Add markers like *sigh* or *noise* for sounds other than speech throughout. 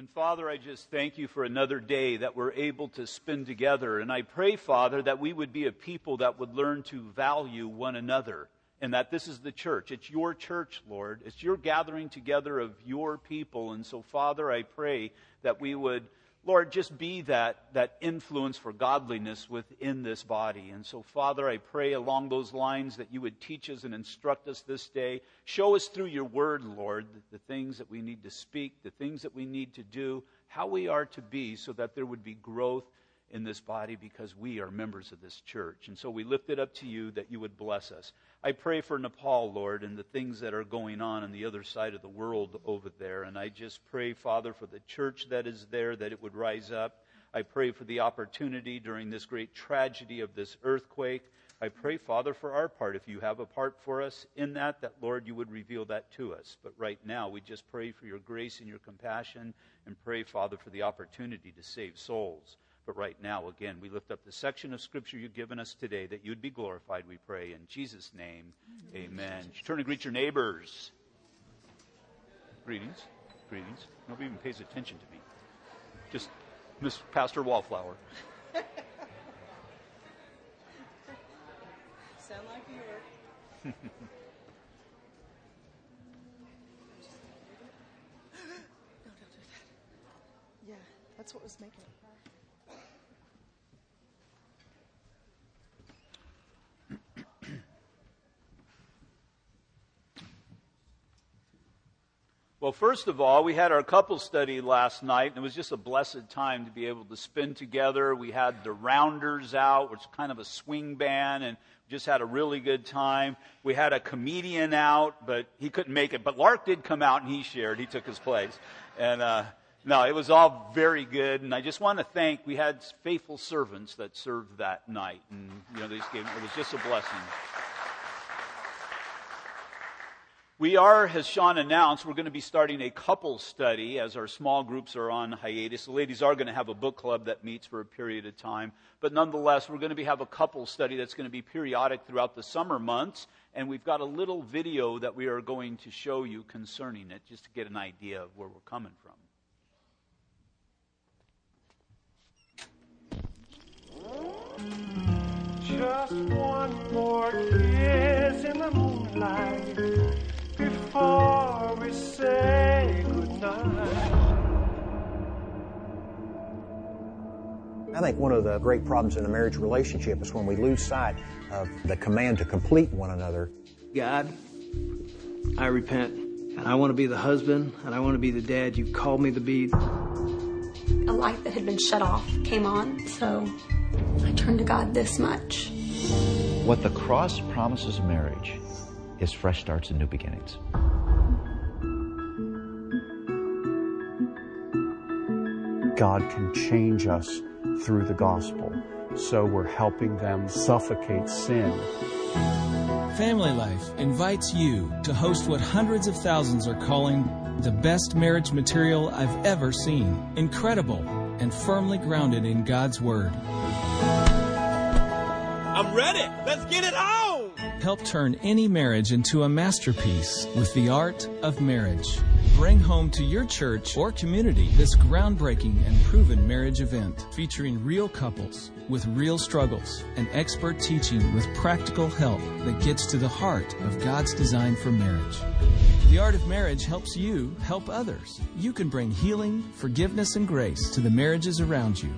And Father, I just thank you for another day that we're able to spend together. And I pray, Father, that we would be a people that would learn to value one another and that this is the church. It's your church, Lord. It's your gathering together of your people. And so, Father, I pray that we would Lord, just be that, that influence for godliness within this body. And so, Father, I pray along those lines that you would teach us and instruct us this day. Show us through your word, Lord, the things that we need to speak, the things that we need to do, how we are to be, so that there would be growth in this body because we are members of this church. And so we lift it up to you that you would bless us. I pray for Nepal, Lord, and the things that are going on on the other side of the world over there. And I just pray, Father, for the church that is there, that it would rise up. I pray for the opportunity during this great tragedy of this earthquake. I pray, Father, for our part. If you have a part for us in that, that, Lord, you would reveal that to us. But right now, we just pray for your grace and your compassion and pray, Father, for the opportunity to save souls. But right now, again, we lift up the section of Scripture you've given us today that you'd be glorified, we pray. In Jesus' name, amen. You turn and greet your neighbors. Greetings. Greetings. Nobody even pays attention to me. Just Miss Pastor Wallflower. *laughs* Sound like you were. *laughs* *gasps* no, don't do that. Yeah, that's what was making it. Well, first of all, we had our couple study last night, and it was just a blessed time to be able to spend together. We had the Rounders out, which is kind of a swing band, and just had a really good time. We had a comedian out, but he couldn't make it. But Lark did come out and he shared. He took his place. And, uh, no, it was all very good. And I just want to thank, we had faithful servants that served that night. And, you know, they just gave, it was just a blessing. We are, as Sean announced, we're going to be starting a couple study as our small groups are on hiatus. The ladies are going to have a book club that meets for a period of time. But nonetheless, we're going to be, have a couple study that's going to be periodic throughout the summer months. And we've got a little video that we are going to show you concerning it, just to get an idea of where we're coming from. Just one more kiss in the moonlight before we say goodnight. I think one of the great problems in a marriage relationship is when we lose sight of the command to complete one another. God, I repent, and I want to be the husband, and I want to be the dad you've called me to be. A light that had been shut off came on, so I turned to God this much. What the cross promises marriage is fresh starts and new beginnings. God can change us through the gospel. So we're helping them suffocate sin. Family Life invites you to host what hundreds of thousands are calling the best marriage material I've ever seen. Incredible and firmly grounded in God's Word. I'm ready. Let's get it on. Help turn any marriage into a masterpiece with the art of marriage. Bring home to your church or community this groundbreaking and proven marriage event featuring real couples with real struggles and expert teaching with practical help that gets to the heart of God's design for marriage. The Art of Marriage helps you help others. You can bring healing, forgiveness, and grace to the marriages around you.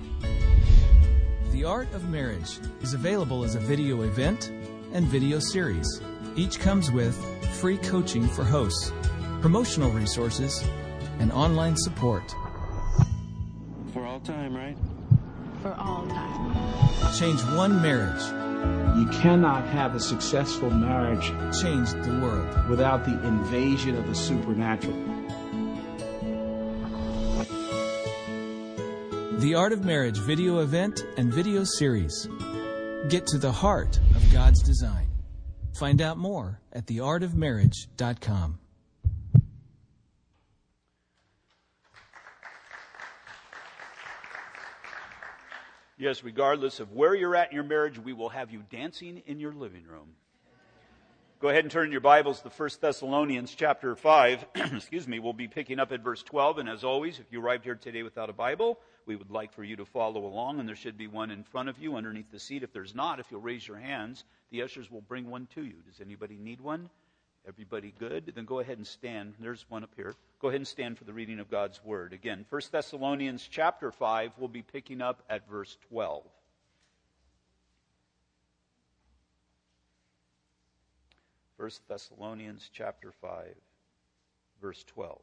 The Art of Marriage is available as a video event and video series. Each comes with free coaching for hosts, promotional resources, and online support. For all time, right? For all time. Change one marriage. You cannot have a successful marriage change the world without the invasion of the supernatural. The Art of Marriage video event and video series. Get to the heart of God's design. Find out more at theartofmarriage.com. Yes, regardless of where you're at in your marriage, we will have you dancing in your living room. Go ahead and turn your Bibles to 1 Thessalonians chapter 5. *clears throat* Excuse me, we'll be picking up at verse 12. And as always, if you arrived here today without a Bible, we would like for you to follow along. And there should be one in front of you underneath the seat. If there's not, if you'll raise your hands, the ushers will bring one to you. Does anybody need one? Everybody good? Then go ahead and stand. There's one up here. Go ahead and stand for the reading of God's Word. Again, 1 Thessalonians chapter 5, we'll be picking up at verse 12. 1 Thessalonians chapter 5, verse 12.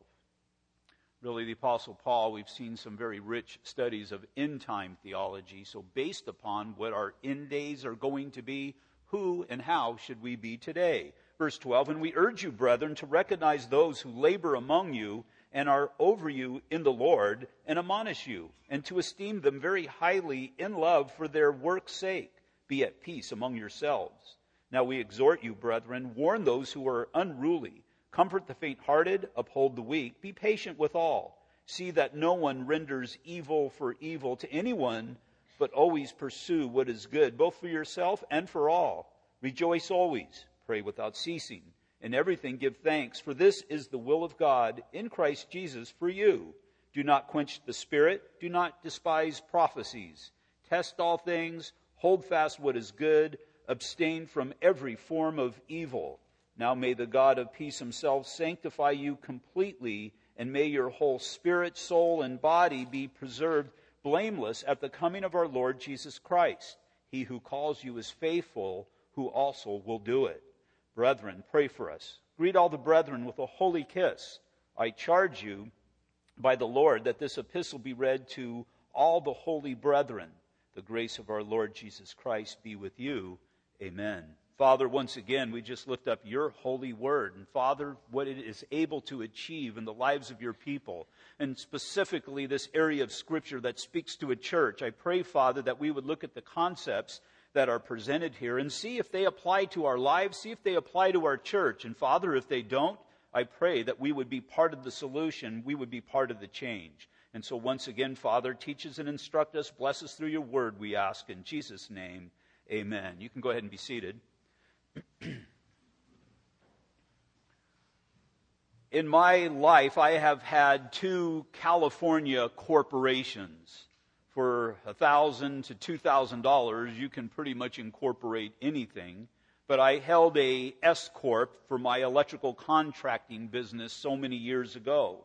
Really, the Apostle Paul, we've seen some very rich studies of end time theology. So, based upon what our end days are going to be, who and how should we be today? Verse 12, and we urge you, brethren, to recognize those who labor among you and are over you in the Lord and admonish you, and to esteem them very highly in love for their work's sake. Be at peace among yourselves. Now we exhort you, brethren, warn those who are unruly, comfort the faint hearted, uphold the weak, be patient with all. See that no one renders evil for evil to anyone, but always pursue what is good, both for yourself and for all. Rejoice always, pray without ceasing. In everything give thanks, for this is the will of God in Christ Jesus for you. Do not quench the spirit, do not despise prophecies. Test all things, hold fast what is good abstain from every form of evil. Now may the God of peace himself sanctify you completely, and may your whole spirit, soul, and body be preserved blameless at the coming of our Lord Jesus Christ. He who calls you is faithful, who also will do it. Brethren, pray for us. Greet all the brethren with a holy kiss. I charge you by the Lord that this epistle be read to all the holy brethren. The grace of our Lord Jesus Christ be with you. Amen. Father, once again, we just lift up your holy word. And Father, what it is able to achieve in the lives of your people, and specifically this area of Scripture that speaks to a church. I pray, Father, that we would look at the concepts that are presented here and see if they apply to our lives, see if they apply to our church. And Father, if they don't, I pray that we would be part of the solution, we would be part of the change. And so, once again, Father, teach us and instruct us, bless us through your word, we ask in Jesus' name. Amen. You can go ahead and be seated. *clears throat* In my life, I have had two California corporations. For a thousand to two thousand dollars, you can pretty much incorporate anything. But I held a S corp for my electrical contracting business so many years ago.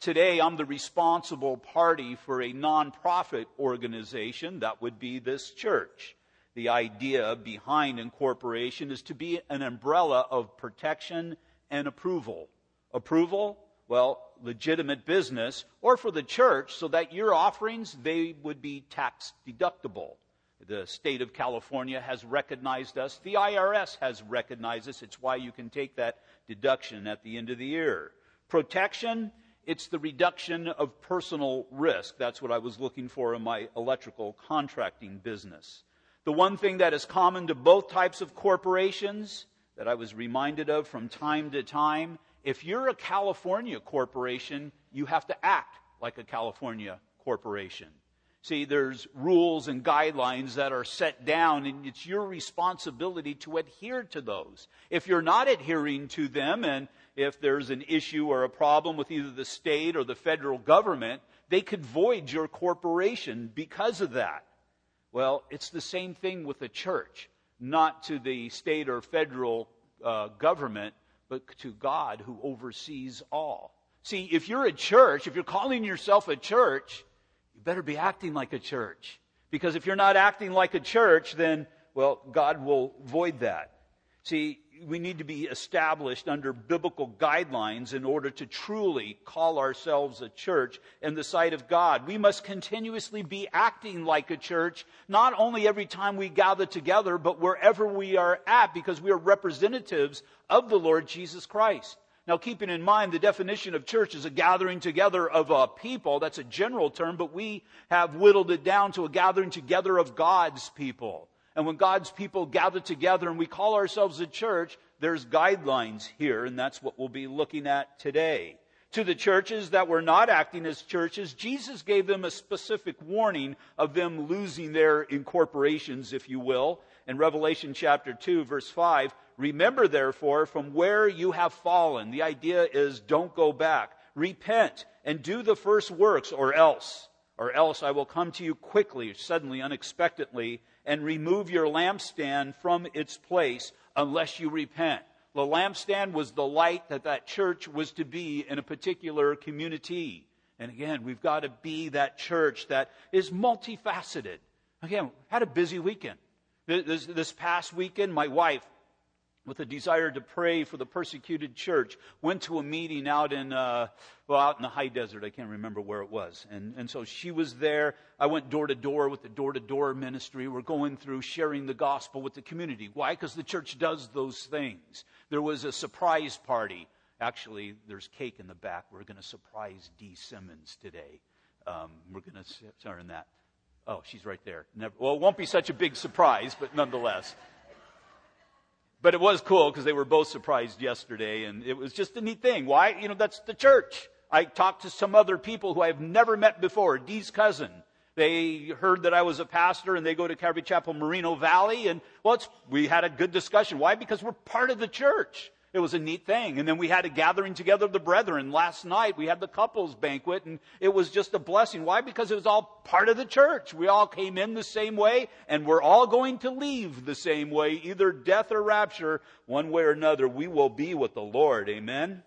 Today, I'm the responsible party for a nonprofit organization that would be this church the idea behind incorporation is to be an umbrella of protection and approval. Approval, well, legitimate business, or for the church, so that your offerings, they would be tax deductible. The state of California has recognized us. The IRS has recognized us. It's why you can take that deduction at the end of the year. Protection, it's the reduction of personal risk. That's what I was looking for in my electrical contracting business. The one thing that is common to both types of corporations that I was reminded of from time to time if you're a California corporation, you have to act like a California corporation. See, there's rules and guidelines that are set down, and it's your responsibility to adhere to those. If you're not adhering to them, and if there's an issue or a problem with either the state or the federal government, they could void your corporation because of that. Well, it's the same thing with the church, not to the state or federal uh, government, but to God who oversees all. See, if you're a church, if you're calling yourself a church, you better be acting like a church. Because if you're not acting like a church, then, well, God will void that. See, we need to be established under biblical guidelines in order to truly call ourselves a church in the sight of God. We must continuously be acting like a church, not only every time we gather together, but wherever we are at, because we are representatives of the Lord Jesus Christ. Now, keeping in mind the definition of church is a gathering together of a people, that's a general term, but we have whittled it down to a gathering together of God's people. And when God's people gather together and we call ourselves a church, there's guidelines here, and that's what we'll be looking at today. To the churches that were not acting as churches, Jesus gave them a specific warning of them losing their incorporations, if you will. In Revelation chapter 2, verse 5, remember therefore from where you have fallen. The idea is don't go back. Repent and do the first works, or else, or else I will come to you quickly, suddenly, unexpectedly, and remove your lampstand from its place unless you repent. The lampstand was the light that that church was to be in a particular community. And again, we've got to be that church that is multifaceted. Again, had a busy weekend. This, this past weekend, my wife, with a desire to pray for the persecuted church, went to a meeting out in, uh, well, out in the high desert. I can't remember where it was. And, and so she was there. I went door to door with the door to door ministry. We're going through sharing the gospel with the community. Why? Because the church does those things. There was a surprise party. Actually, there's cake in the back. We're going to surprise Dee Simmons today. Um, we're going to, sorry, in that. Oh, she's right there. Never, well, it won't be such a big surprise, but nonetheless. But it was cool because they were both surprised yesterday, and it was just a neat thing. Why? You know, that's the church. I talked to some other people who I've never met before. Dee's cousin. They heard that I was a pastor, and they go to Calvary Chapel, Moreno Valley, and well, we had a good discussion. Why? Because we're part of the church. It was a neat thing. And then we had a gathering together of the brethren. Last night we had the couples banquet and it was just a blessing. Why? Because it was all part of the church. We all came in the same way and we're all going to leave the same way, either death or rapture, one way or another. We will be with the Lord. Amen.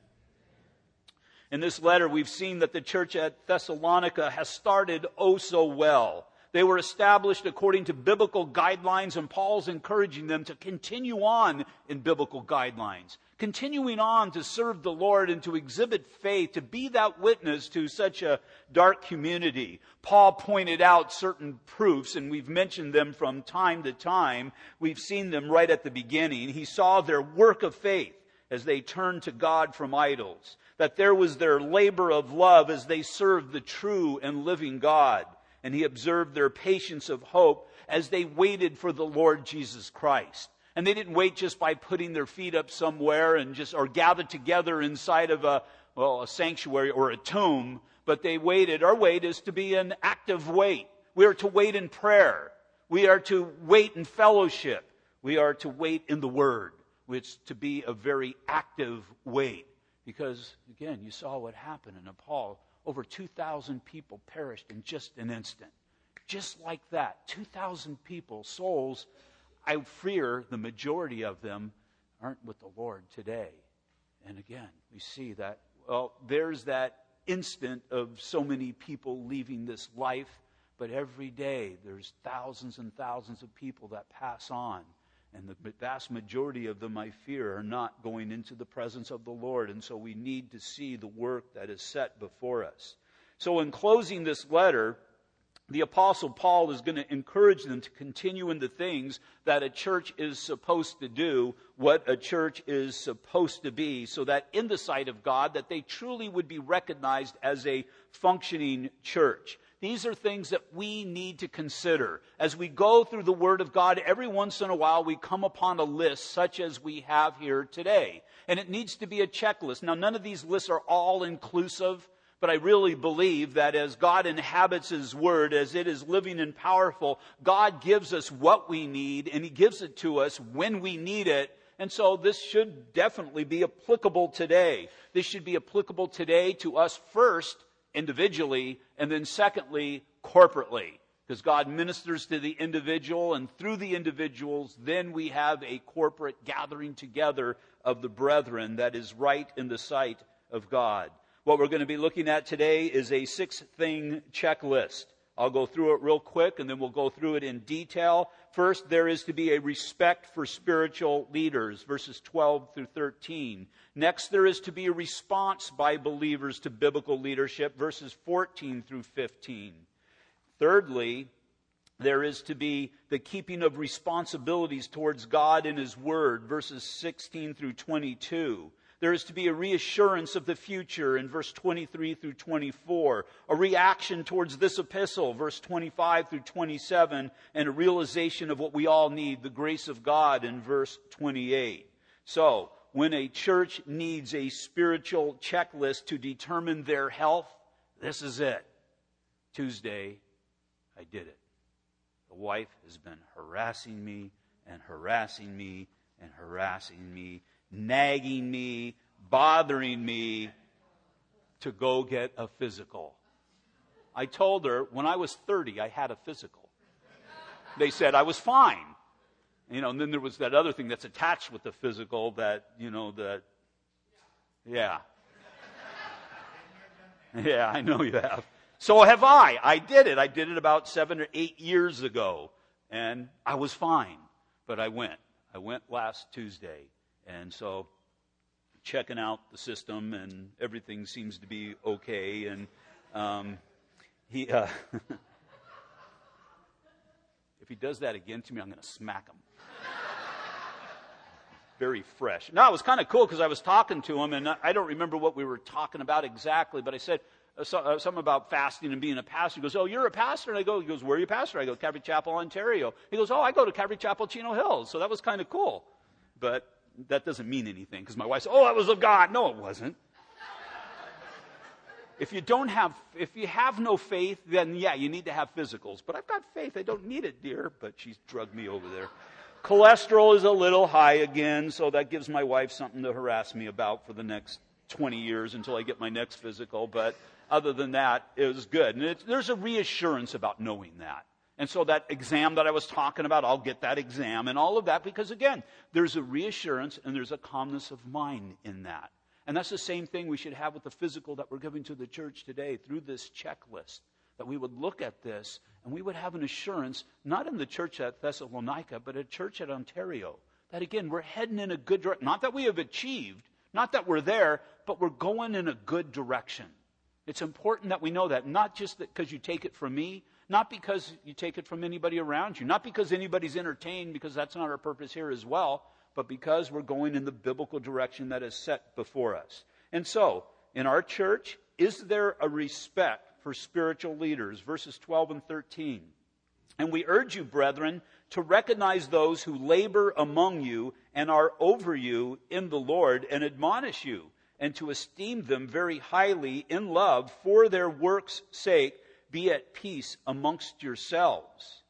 In this letter, we've seen that the church at Thessalonica has started oh so well. They were established according to biblical guidelines, and Paul's encouraging them to continue on in biblical guidelines continuing on to serve the Lord and to exhibit faith, to be that witness to such a dark community. Paul pointed out certain proofs, and we've mentioned them from time to time. We've seen them right at the beginning. He saw their work of faith as they turned to God from idols, that there was their labor of love as they served the true and living God. And he observed their patience of hope as they waited for the Lord Jesus Christ. And they didn't wait just by putting their feet up somewhere and just, or gathered together inside of a, well, a sanctuary or a tomb, but they waited. Our wait is to be an active wait. We are to wait in prayer. We are to wait in fellowship. We are to wait in the Word, which to be a very active wait. Because, again, you saw what happened in Nepal. Over 2,000 people perished in just an instant. Just like that. 2,000 people, souls I fear the majority of them aren't with the Lord today. And again, we see that, well, there's that instant of so many people leaving this life, but every day there's thousands and thousands of people that pass on. And the vast majority of them, I fear, are not going into the presence of the Lord. And so we need to see the work that is set before us. So, in closing this letter, the apostle Paul is going to encourage them to continue in the things that a church is supposed to do, what a church is supposed to be, so that in the sight of God that they truly would be recognized as a functioning church. These are things that we need to consider. As we go through the Word of God, every once in a while we come upon a list such as we have here today. And it needs to be a checklist. Now, none of these lists are all inclusive. But I really believe that as God inhabits His Word, as it is living and powerful, God gives us what we need and He gives it to us when we need it. And so this should definitely be applicable today. This should be applicable today to us first, individually, and then secondly, corporately. Because God ministers to the individual, and through the individuals, then we have a corporate gathering together of the brethren that is right in the sight of God. What we're going to be looking at today is a six thing checklist. I'll go through it real quick and then we'll go through it in detail. First, there is to be a respect for spiritual leaders, verses 12 through 13. Next, there is to be a response by believers to biblical leadership, verses 14 through 15. Thirdly, there is to be the keeping of responsibilities towards God and His Word, verses 16 through 22. There is to be a reassurance of the future in verse 23 through 24, a reaction towards this epistle, verse 25 through 27, and a realization of what we all need, the grace of God in verse 28. So, when a church needs a spiritual checklist to determine their health, this is it. Tuesday, I did it. The wife has been harassing me and harassing me and harassing me, nagging me, bothering me to go get a physical. I told her when I was 30, I had a physical. They said I was fine. You know, and then there was that other thing that's attached with the physical that, you know, that, yeah. *laughs* Yeah, I know you have. So have I. I did it. I did it about seven or eight years ago. And I was fine. But I went. I went last Tuesday. And so checking out the system and everything seems to be okay. And um, he, uh, *laughs* if he does that again to me, I'm going to smack him. Very fresh. Now, it was kind of cool because I was talking to him, and I don't remember what we were talking about exactly, but I said, uh, so, uh, something about fasting and being a pastor. He goes, Oh, you're a pastor? And I go, He goes, Where are you a pastor? I go, Calvary Chapel, Ontario. He goes, Oh, I go to Calvary Chapel, Chino Hills. So that was kind of cool. But that doesn't mean anything because my wife said, Oh, that was of God. No, it wasn't. if you don't have, if you have no faith, then yeah, you need to have physicals. But I've got faith. I don't need it, dear. But she's drugged me over there. Cholesterol is a little high again, so that gives my wife something to harass me about for the next 20 years until I get my next physical. But other than that, it was good. And there's a reassurance about knowing that. And so that exam that I was talking about, I'll get that exam and all of that because again, there's a reassurance and there's a calmness of mind in that. And that's the same thing we should have with the physical that we're giving to the church today through this checklist. That we would look at this and we would have an assurance, not in the church at Thessalonica, but a church at Ontario. That again, we're heading in a good direction. Not that we have achieved, not that we're there, but we're going in a good direction. It's important that we know that, not just because you take it from me, not because you take it from anybody around you, not because anybody's entertained, because that's not our purpose here as well, but because we're going in the biblical direction that is set before us. And so, in our church, is there a respect for spiritual leaders? Verses 12 and 13. And we urge you, brethren, to recognize those who labor among you and are over you in the Lord and admonish you, and to esteem them very highly in love for their work's sake be at peace amongst yourselves.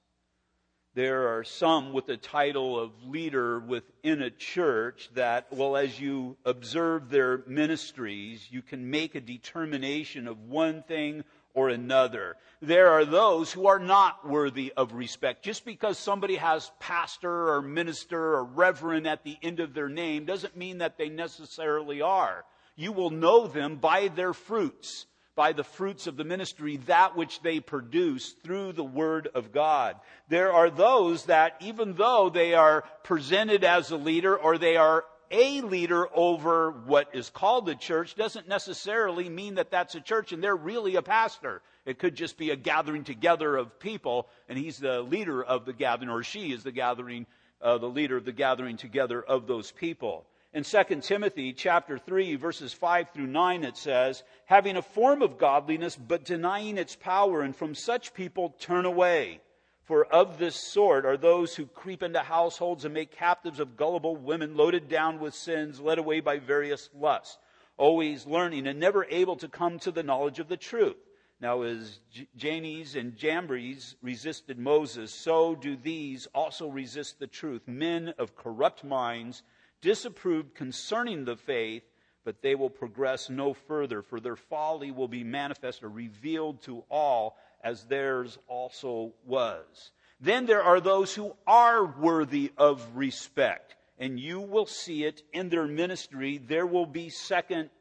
There are some with the title of leader within a church that, well, as you observe their ministries, you can make a determination of one thing or another. There are those who are not worthy of respect. Just because somebody has pastor or minister or reverend at the end of their name doesn't mean that they necessarily are. You will know them by their fruits by the fruits of the ministry that which they produce through the Word of God. There are those that, even though they are presented as a leader or they are a leader over what is called the church, doesn't necessarily mean that that's a church and they're really a pastor. It could just be a gathering together of people and he's the leader of the gathering or she is the gathering, uh, the leader of the gathering together of those people. In 2 Timothy chapter 3 verses 5 through 9 it says, having a form of godliness but denying its power and from such people turn away. For of this sort are those who creep into households and make captives of gullible women loaded down with sins, led away by various lusts, always learning and never able to come to the knowledge of the truth. Now, as Jannes and Jambres resisted Moses, so do these also resist the truth. Men of corrupt minds disapproved concerning the faith, but they will progress no further, for their folly will be manifest or revealed to all, as theirs also was. Then there are those who are worthy of respect, and you will see it in their ministry. There will be second,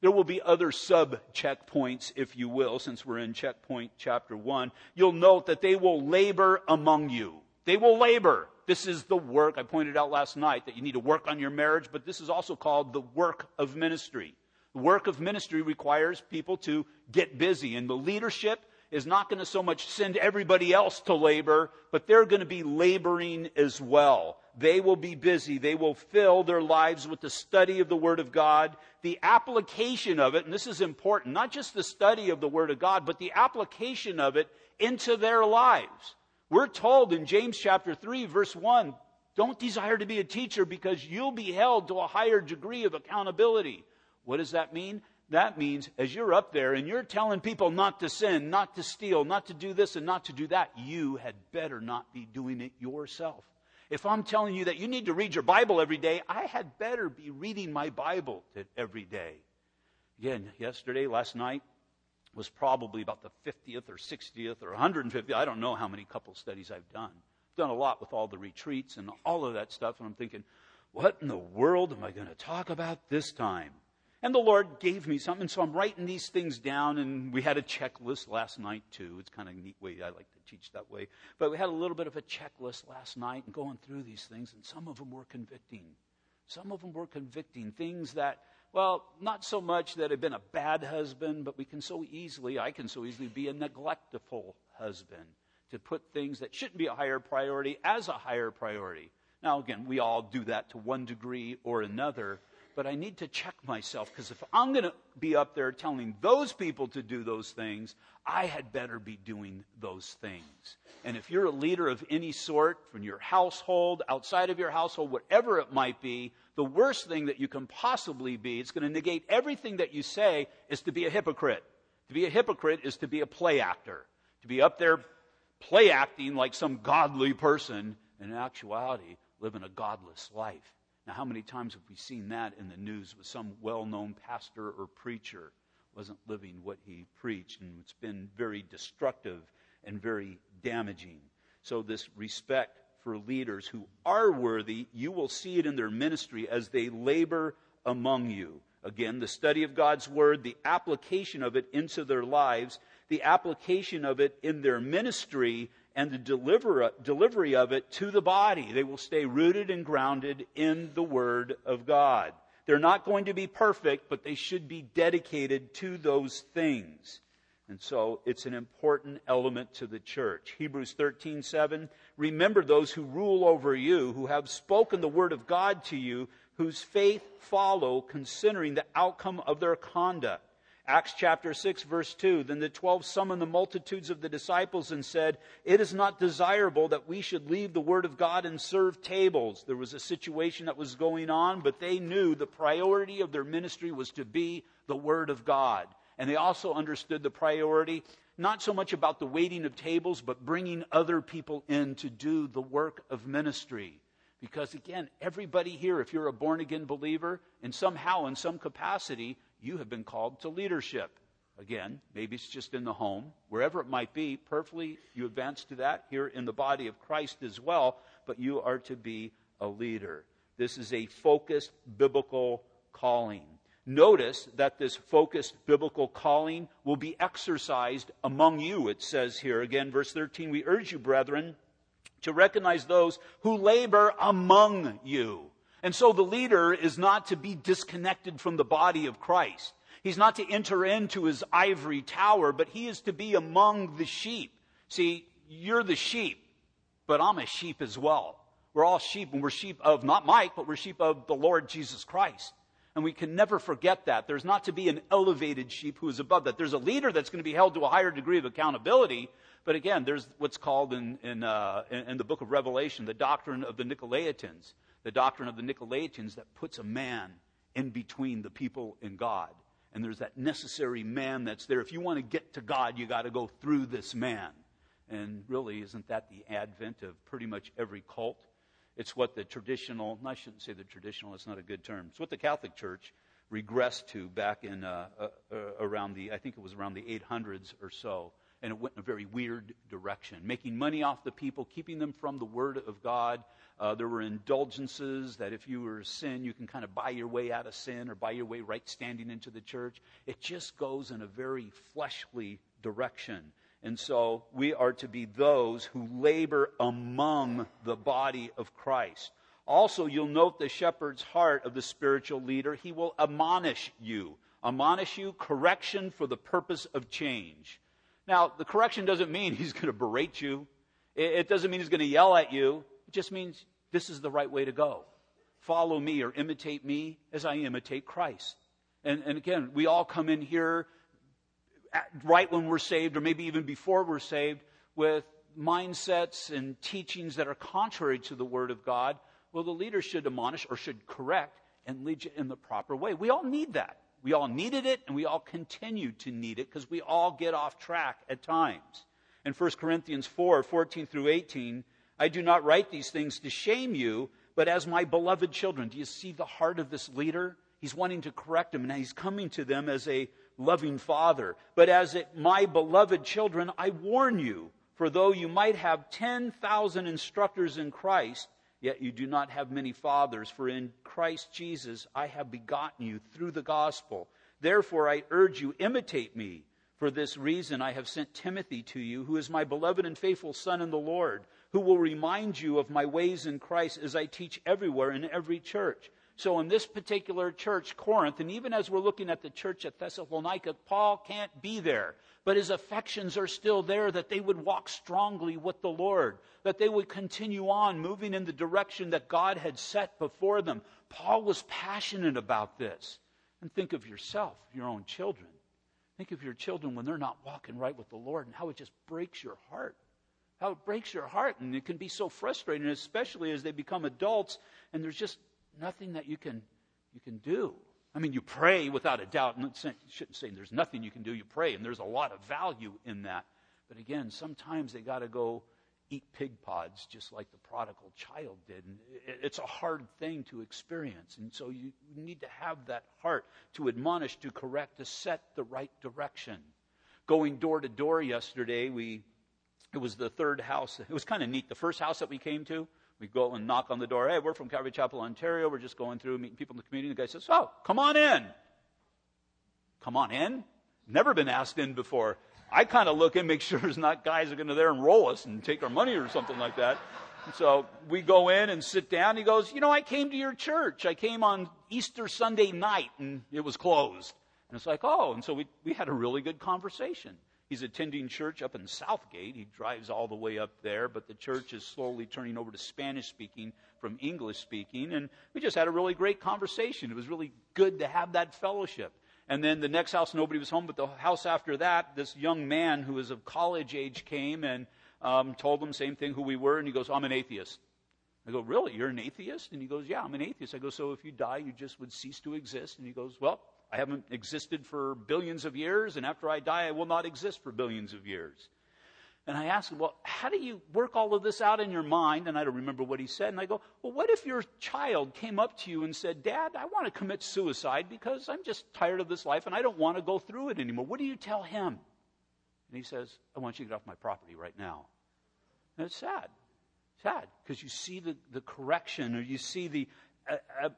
there will be other sub checkpoints, if you will, since we're in checkpoint chapter one. You'll note that they will labor among you. They will labor. This is the work. I pointed out last night that you need to work on your marriage, but this is also called the work of ministry. The work of ministry requires people to get busy, and the leadership is not going to so much send everybody else to labor, but they're going to be laboring as well. They will be busy. They will fill their lives with the study of the Word of God, the application of it, and this is important, not just the study of the Word of God, but the application of it into their lives. We're told in James chapter 3, verse 1, don't desire to be a teacher because you'll be held to a higher degree of accountability. What does that mean? That means as you're up there and you're telling people not to sin, not to steal, not to do this and not to do that, you had better not be doing it yourself. If I'm telling you that you need to read your Bible every day, I had better be reading my Bible every day. Again, yesterday, last night, was probably about the 50th or 60th or 150th. I don't know how many couple studies I've done. I've done a lot with all the retreats and all of that stuff, and I'm thinking, what in the world am I going to talk about this time? And the Lord gave me something, so I'm writing these things down, and we had a checklist last night too. It's kind of a neat way I like to teach that way. But we had a little bit of a checklist last night and going through these things, and some of them were convicting. Some of them were convicting things that well, not so much that I've been a bad husband, but we can so easily, I can so easily be a neglectful husband to put things that shouldn't be a higher priority as a higher priority. Now, again, we all do that to one degree or another, but I need to check myself because if I'm going to be up there telling those people to do those things, I had better be doing those things. And if you're a leader of any sort from your household, outside of your household, whatever it might be, the worst thing that you can possibly be, it's going to negate everything that you say, is to be a hypocrite. To be a hypocrite is to be a play actor. To be up there play acting like some godly person, and in actuality, living a godless life. Now, how many times have we seen that in the news with some well known pastor or preacher wasn't living what he preached, and it's been very destructive and very damaging. So, this respect for leaders who are worthy, you will see it in their ministry as they labor among you. Again, the study of God's Word, the application of it into their lives, the application of it in their ministry, and the deliver, delivery of it to the body. They will stay rooted and grounded in the Word of God. They're not going to be perfect, but they should be dedicated to those things. And so it's an important element to the church. Hebrews 13, 7. Remember those who rule over you, who have spoken the word of God to you, whose faith follow, considering the outcome of their conduct. Acts chapter 6, verse 2. Then the twelve summoned the multitudes of the disciples and said, It is not desirable that we should leave the word of God and serve tables. There was a situation that was going on, but they knew the priority of their ministry was to be the word of God. And they also understood the priority, not so much about the waiting of tables, but bringing other people in to do the work of ministry. Because again, everybody here, if you're a born again believer, and somehow, in some capacity, you have been called to leadership. Again, maybe it's just in the home, wherever it might be, perfectly you advance to that here in the body of Christ as well, but you are to be a leader. This is a focused biblical calling. Notice that this focused biblical calling will be exercised among you, it says here. Again, verse 13, we urge you, brethren, to recognize those who labor among you. And so the leader is not to be disconnected from the body of Christ. He's not to enter into his ivory tower, but he is to be among the sheep. See, you're the sheep, but I'm a sheep as well. We're all sheep, and we're sheep of not Mike, but we're sheep of the Lord Jesus Christ. And we can never forget that. There's not to be an elevated sheep who is above that. There's a leader that's going to be held to a higher degree of accountability. But again, there's what's called in, in, uh, in, in the book of Revelation the doctrine of the Nicolaitans. The doctrine of the Nicolaitans that puts a man in between the people and God. And there's that necessary man that's there. If you want to get to God, you got to go through this man. And really, isn't that the advent of pretty much every cult? It's what the traditional, I shouldn't say the traditional, it's not a good term. It's what the Catholic Church regressed to back in uh, uh, uh, around the, I think it was around the 800s or so. And it went in a very weird direction, making money off the people, keeping them from the Word of God. Uh, there were indulgences that if you were a sin, you can kind of buy your way out of sin or buy your way right standing into the church. It just goes in a very fleshly direction. And so we are to be those who labor among the body of Christ. Also, you'll note the shepherd's heart of the spiritual leader. He will admonish you. Admonish you, correction for the purpose of change. Now, the correction doesn't mean *laughs* he's going to berate you. It doesn't mean he's going to yell at you. It just means this is the right way to go. Follow me or imitate me as I imitate Christ. And, and again, we all come in here right when we're saved, or maybe even before we're saved, with mindsets and teachings that are contrary to the Word of God, well, the leader should admonish or should correct and lead you in the proper way. We all need that. We all needed it, and we all continue to need it because we all get off track at times. In 1 Corinthians 4 14 through 18, I do not write these things to shame you, but as my beloved children. Do you see the heart of this leader? He's wanting to correct them, and he's coming to them as a loving father. But as it, my beloved children, I warn you, for though you might have 10,000 instructors in Christ, yet you do not have many fathers, for in Christ Jesus I have begotten you through the gospel. Therefore I urge you, imitate me. For this reason I have sent Timothy to you, who is my beloved and faithful son in the Lord, who will remind you of my ways in Christ as I teach everywhere in every church. So, in this particular church, Corinth, and even as we're looking at the church at Thessalonica, Paul can't be there. But his affections are still there that they would walk strongly with the Lord, that they would continue on moving in the direction that God had set before them. Paul was passionate about this. And think of yourself, your own children. Think of your children when they're not walking right with the Lord and how it just breaks your heart. How it breaks your heart. And it can be so frustrating, especially as they become adults and there's just nothing that you can, you can do. I mean, you pray without a doubt. And shouldn't say there's nothing you can do. You pray, and there's a lot of value in that. But again, sometimes they got to go eat pig pods just like the prodigal child did. And it's a hard thing to experience. And so you need to have that heart to admonish, to correct, to set the right direction. Going door to door yesterday, we it was the third house. It was kind of neat. The first house that we came to, we go and knock on the door. Hey, we're from Calvary Chapel, Ontario. We're just going through meeting people in the community. The guy says, Oh, come on in. Come on in? Never been asked in before. I kind of look and make *laughs* sure there's not guys are going to there and roll us and take our money or something like that. So we go in and sit down. He goes, You know, I came to your church. I came on Easter Sunday night and it was closed. And it's like, Oh. And so we, we had a really good conversation. He's attending church up in Southgate. He drives all the way up there, but the church is slowly turning over to Spanish speaking from English speaking. And we just had a really great conversation. It was really good to have that fellowship. And then the next house, nobody was home, but the house after that, this young man who was of college age came and um, told them same thing who we were, and he goes, "I'm an atheist." I go, "Really? You're an atheist?" And he goes, "Yeah, I'm an atheist." I go, "So if you die, you just would cease to exist?" And he goes, "Well, I haven't existed for billions of years, and after I die, I will not exist for billions of years." And I asked him, Well, how do you work all of this out in your mind? And I don't remember what he said. And I go, Well, what if your child came up to you and said, Dad, I want to commit suicide because I'm just tired of this life and I don't want to go through it anymore? What do you tell him? And he says, I want you to get off my property right now. And it's sad. Sad because you see the, the correction or you see the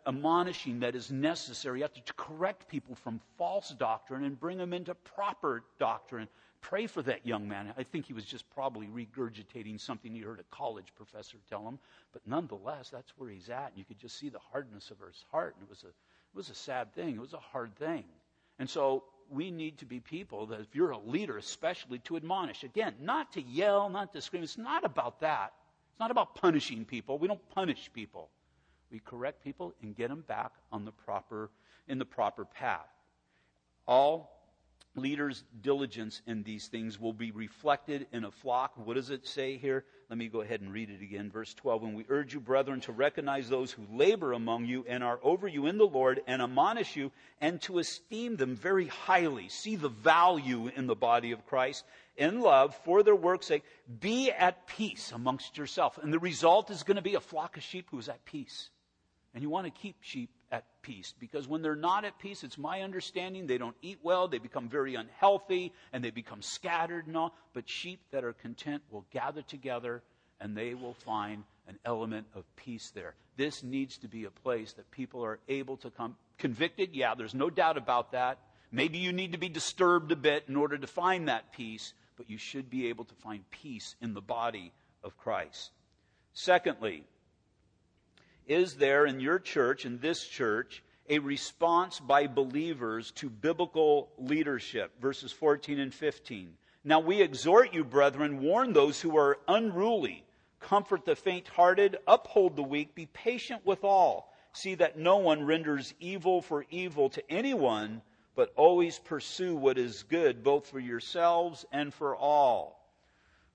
admonishing that is necessary. You have to correct people from false doctrine and bring them into proper doctrine. Pray for that young man. I think he was just probably regurgitating something he heard a college professor tell him. But nonetheless, that's where he's at. And you could just see the hardness of his heart. And it was a, it was a sad thing. It was a hard thing. And so we need to be people that, if you're a leader, especially to admonish. Again, not to yell, not to scream. It's not about that. It's not about punishing people. We don't punish people. We correct people and get them back on the proper, in the proper path. All leaders' diligence in these things will be reflected in a flock. What does it say here? Let me go ahead and read it again. Verse 12. And we urge you, brethren, to recognize those who labor among you and are over you in the Lord and admonish you and to esteem them very highly. See the value in the body of Christ in love for their work's sake. Be at peace amongst yourself. And the result is going to be a flock of sheep who is at peace. And you want to keep sheep at peace because when they're not at peace, it's my understanding they don't eat well, they become very unhealthy, and they become scattered and all. But sheep that are content will gather together and they will find an element of peace there. This needs to be a place that people are able to come. Convicted, yeah, there's no doubt about that. Maybe you need to be disturbed a bit in order to find that peace, but you should be able to find peace in the body of Christ. Secondly, is there in your church, in this church, a response by believers to biblical leadership? Verses 14 and 15. Now we exhort you, brethren, warn those who are unruly, comfort the faint hearted, uphold the weak, be patient with all. See that no one renders evil for evil to anyone, but always pursue what is good, both for yourselves and for all.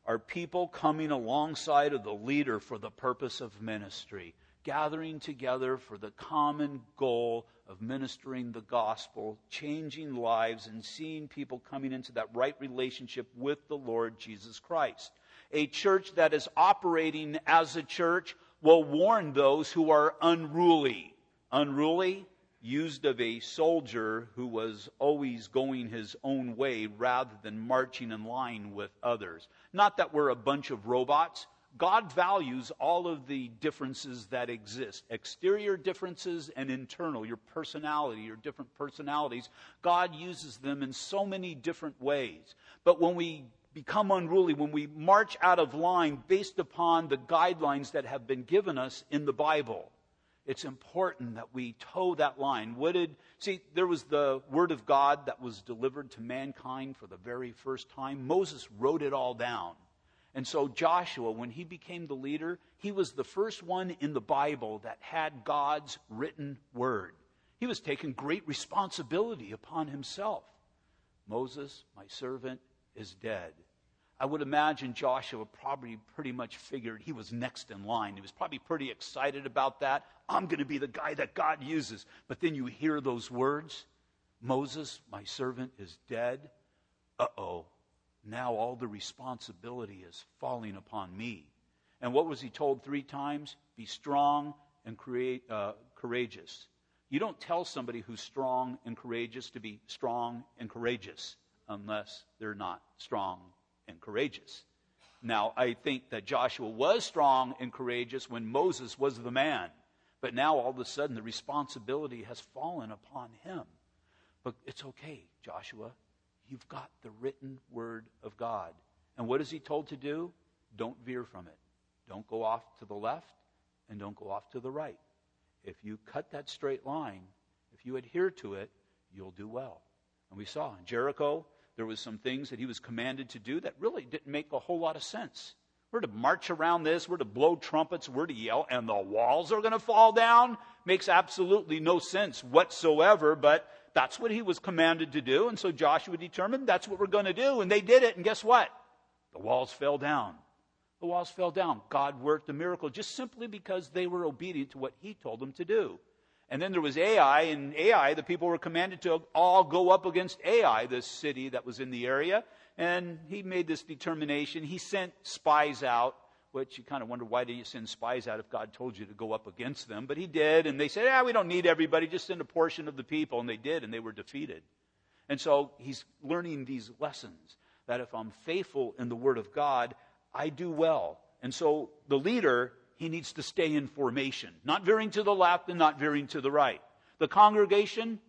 Are people coming alongside of the leader for the purpose of ministry? Gathering together for the common goal of ministering the gospel, changing lives, and seeing people coming into that right relationship with the Lord Jesus Christ. A church that is operating as a church will warn those who are unruly. Unruly, used of a soldier who was always going his own way rather than marching in line with others. Not that we're a bunch of robots. God values all of the differences that exist exterior differences and internal, your personality, your different personalities. God uses them in so many different ways. But when we become unruly, when we march out of line based upon the guidelines that have been given us in the Bible, it's important that we toe that line. What did, see, there was the Word of God that was delivered to mankind for the very first time. Moses wrote it all down. And so Joshua, when he became the leader, he was the first one in the Bible that had God's written word. He was taking great responsibility upon himself. Moses, my servant, is dead. I would imagine Joshua probably pretty much figured he was next in line. He was probably pretty excited about that. I'm going to be the guy that God uses. But then you hear those words Moses, my servant, is dead. Uh oh. Now all the responsibility is falling upon me. And what was he told three times? Be strong and create, uh, courageous. You don't tell somebody who's strong and courageous to be strong and courageous unless they're not strong and courageous. Now, I think that Joshua was strong and courageous when Moses was the man. But now all of a sudden the responsibility has fallen upon him. But it's okay, Joshua. You've got the written word of God. And what is he told to do? Don't veer from it. Don't go off to the left and don't go off to the right. If you cut that straight line, if you adhere to it, you'll do well. And we saw in Jericho, there was some things that he was commanded to do that really didn't make a whole lot of sense. We're to march around this, we're to blow trumpets, we're to yell, and the walls are going to fall down. Makes absolutely no sense whatsoever, but that's what he was commanded to do. And so Joshua determined that's what we're going to do. And they did it. And guess what? The walls fell down. The walls fell down. God worked the miracle just simply because they were obedient to what he told them to do. And then there was Ai, and Ai, the people were commanded to all go up against Ai, this city that was in the area. And he made this determination. He sent spies out, which you kind of wonder why did you send spies out if God told you to go up against them? But he did, and they said, yeah, we don't need everybody, just send a portion of the people. And they did, and they were defeated. And so he's learning these lessons that if I'm faithful in the Word of God, I do well. And so the leader he needs to stay in formation, not veering to the left and not veering to the right. The congregation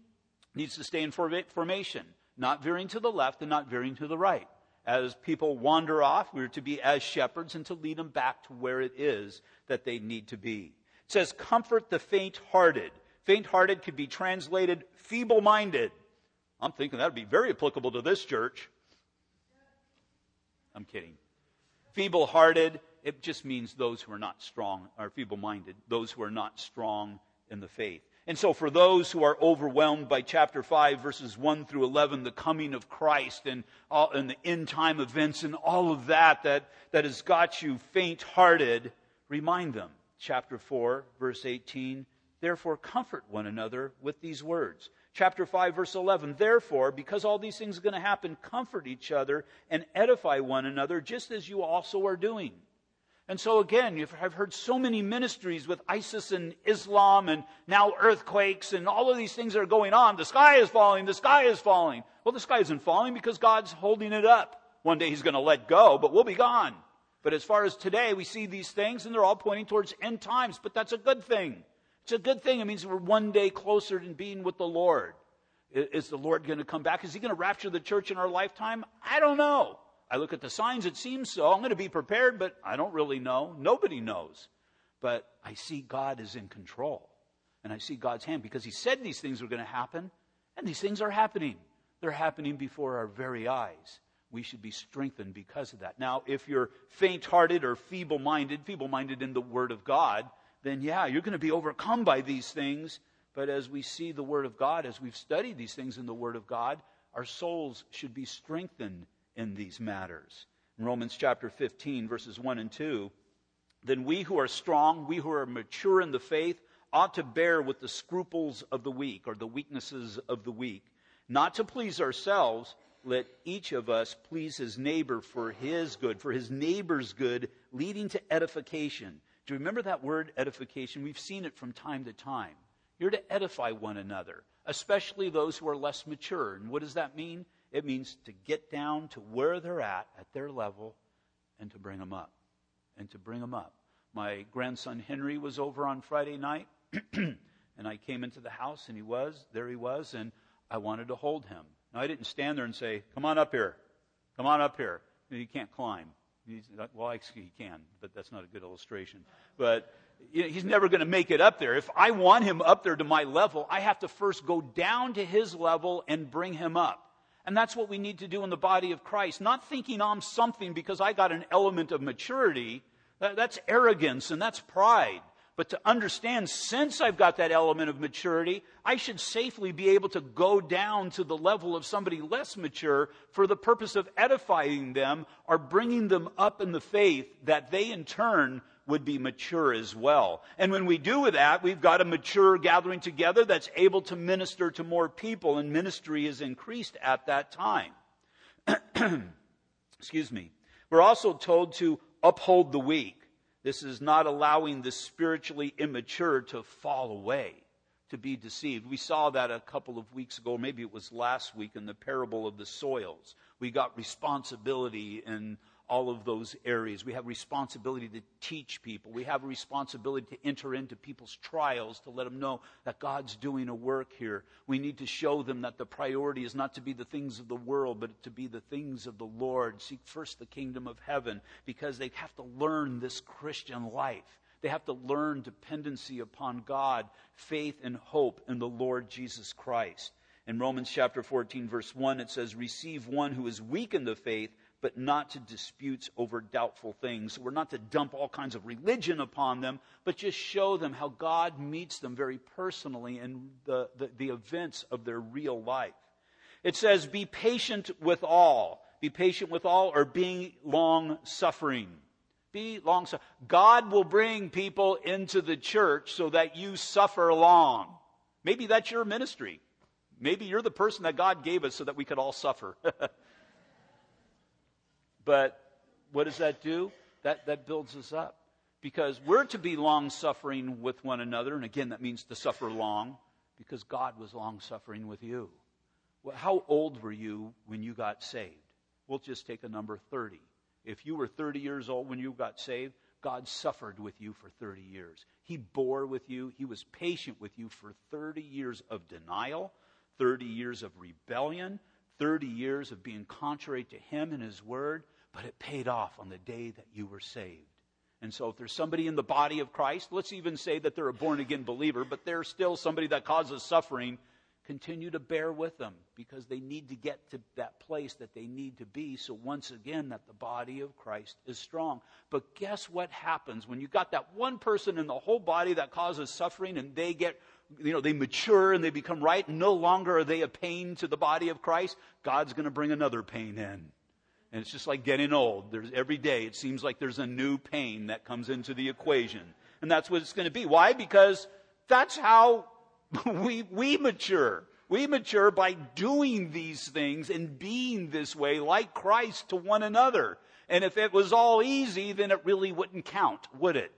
needs to stay in formation, not veering to the left and not veering to the right. As people wander off, we're to be as shepherds and to lead them back to where it is that they need to be. It says, comfort the faint hearted. Faint hearted could be translated feeble minded. I'm thinking that would be very applicable to this church. I'm kidding. Feeble hearted it just means those who are not strong, are feeble minded, those who are not strong in the faith. And so, for those who are overwhelmed by chapter 5, verses 1 through 11, the coming of Christ and, all, and the end time events and all of that, that that has got you faint hearted, remind them. Chapter 4, verse 18, therefore comfort one another with these words. Chapter 5, verse 11, therefore, because all these things are going to happen, comfort each other and edify one another, just as you also are doing. And so again, I've heard so many ministries with ISIS and Islam and now earthquakes and all of these things that are going on. The sky is falling, the sky is falling. Well, the sky isn't falling because God's holding it up. One day he's going to let go, but we'll be gone. But as far as today, we see these things and they're all pointing towards end times, but that's a good thing. It's a good thing. It means we're one day closer to being with the Lord. Is the Lord going to come back? Is he going to rapture the church in our lifetime? I don't know. I look at the signs, it seems so. I'm going to be prepared, but I don't really know. Nobody knows. But I see God is in control. And I see God's hand because He said these things were going to happen, and these things are happening. They're happening before our very eyes. We should be strengthened because of that. Now, if you're faint hearted or feeble minded, feeble minded in the Word of God, then yeah, you're going to be overcome by these things. But as we see the Word of God, as we've studied these things in the Word of God, our souls should be strengthened in these matters. In Romans chapter 15, verses 1 and 2, then we who are strong, we who are mature in the faith, ought to bear with the scruples of the weak or the weaknesses of the weak, not to please ourselves, let each of us please his neighbor for his good, for his neighbor's good, leading to edification. Do you remember that word edification? We've seen it from time to time. You're to edify one another, especially those who are less mature. And what does that mean? It means to get down to where they're at, at their level, and to bring them up. And to bring them up. My grandson Henry was over on Friday night, *clears throat* and I came into the house, and he was, there he was, and I wanted to hold him. Now, I didn't stand there and say, Come on up here. Come on up here. He can't climb. He's, well, actually, he can, but that's not a good illustration. But you know, he's never going to make it up there. If I want him up there to my level, I have to first go down to his level and bring him up. And that's what we need to do in the body of Christ. Not thinking I'm something because I got an element of maturity. That's arrogance and that's pride. But to understand, since I've got that element of maturity, I should safely be able to go down to the level of somebody less mature for the purpose of edifying them or bringing them up in the faith that they in turn would be mature as well. And when we do that, we've got a mature gathering together that's able to minister to more people, and ministry is increased at that time. *clears throat* Excuse me. We're also told to uphold the weak. This is not allowing the spiritually immature to fall away, to be deceived. We saw that a couple of weeks ago, maybe it was last week in the parable of the soils. We got responsibility in all of those areas. We have responsibility to teach people. We have a responsibility to enter into people's trials to let them know that God's doing a work here. We need to show them that the priority is not to be the things of the world, but to be the things of the Lord. Seek first the kingdom of heaven because they have to learn this Christian life. They have to learn dependency upon God, faith and hope in the Lord Jesus Christ. In Romans chapter 14, verse 1, it says, Receive one who is weak in the faith but not to disputes over doubtful things. We're not to dump all kinds of religion upon them, but just show them how God meets them very personally in the, the, the events of their real life. It says, Be patient with all. Be patient with all, or being long suffering. Be long suffering. God will bring people into the church so that you suffer long. Maybe that's your ministry. Maybe you're the person that God gave us so that we could all suffer. *laughs* But what does that do? That, that builds us up. Because we're to be long suffering with one another. And again, that means to suffer long because God was long suffering with you. Well, how old were you when you got saved? We'll just take a number 30. If you were 30 years old when you got saved, God suffered with you for 30 years. He bore with you. He was patient with you for 30 years of denial, 30 years of rebellion, 30 years of being contrary to Him and His Word but it paid off on the day that you were saved. And so, if there's somebody in the body of Christ, let's even say that they're a born again believer, but they're still somebody that causes suffering, continue to bear with them because they need to get to that place that they need to be. So, once again, that the body of Christ is strong. But guess what happens when you got that one person in the whole body that causes suffering and they get you know, they mature and they become right. No longer are they a pain to the body of Christ. God's going to bring another pain in. And it's just like getting old. There's every day it seems like there's a new pain that comes into the equation. And that's what it's going to be. Why? Because that's how *laughs* we we mature. We mature by doing these things and being this way like Christ to one another. And if it was all easy, then it really wouldn't count, would it?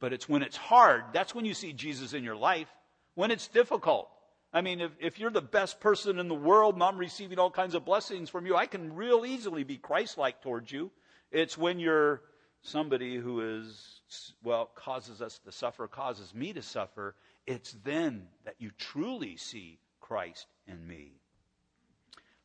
But it's when it's hard, that's when you see Jesus in your life. When it's difficult, I mean, if, if you're the best person in the world and I'm receiving all kinds of blessings from you, I can real easily be Christ like towards you. It's when you're somebody who is, well, causes us to suffer, causes me to suffer, it's then that you truly see Christ in me.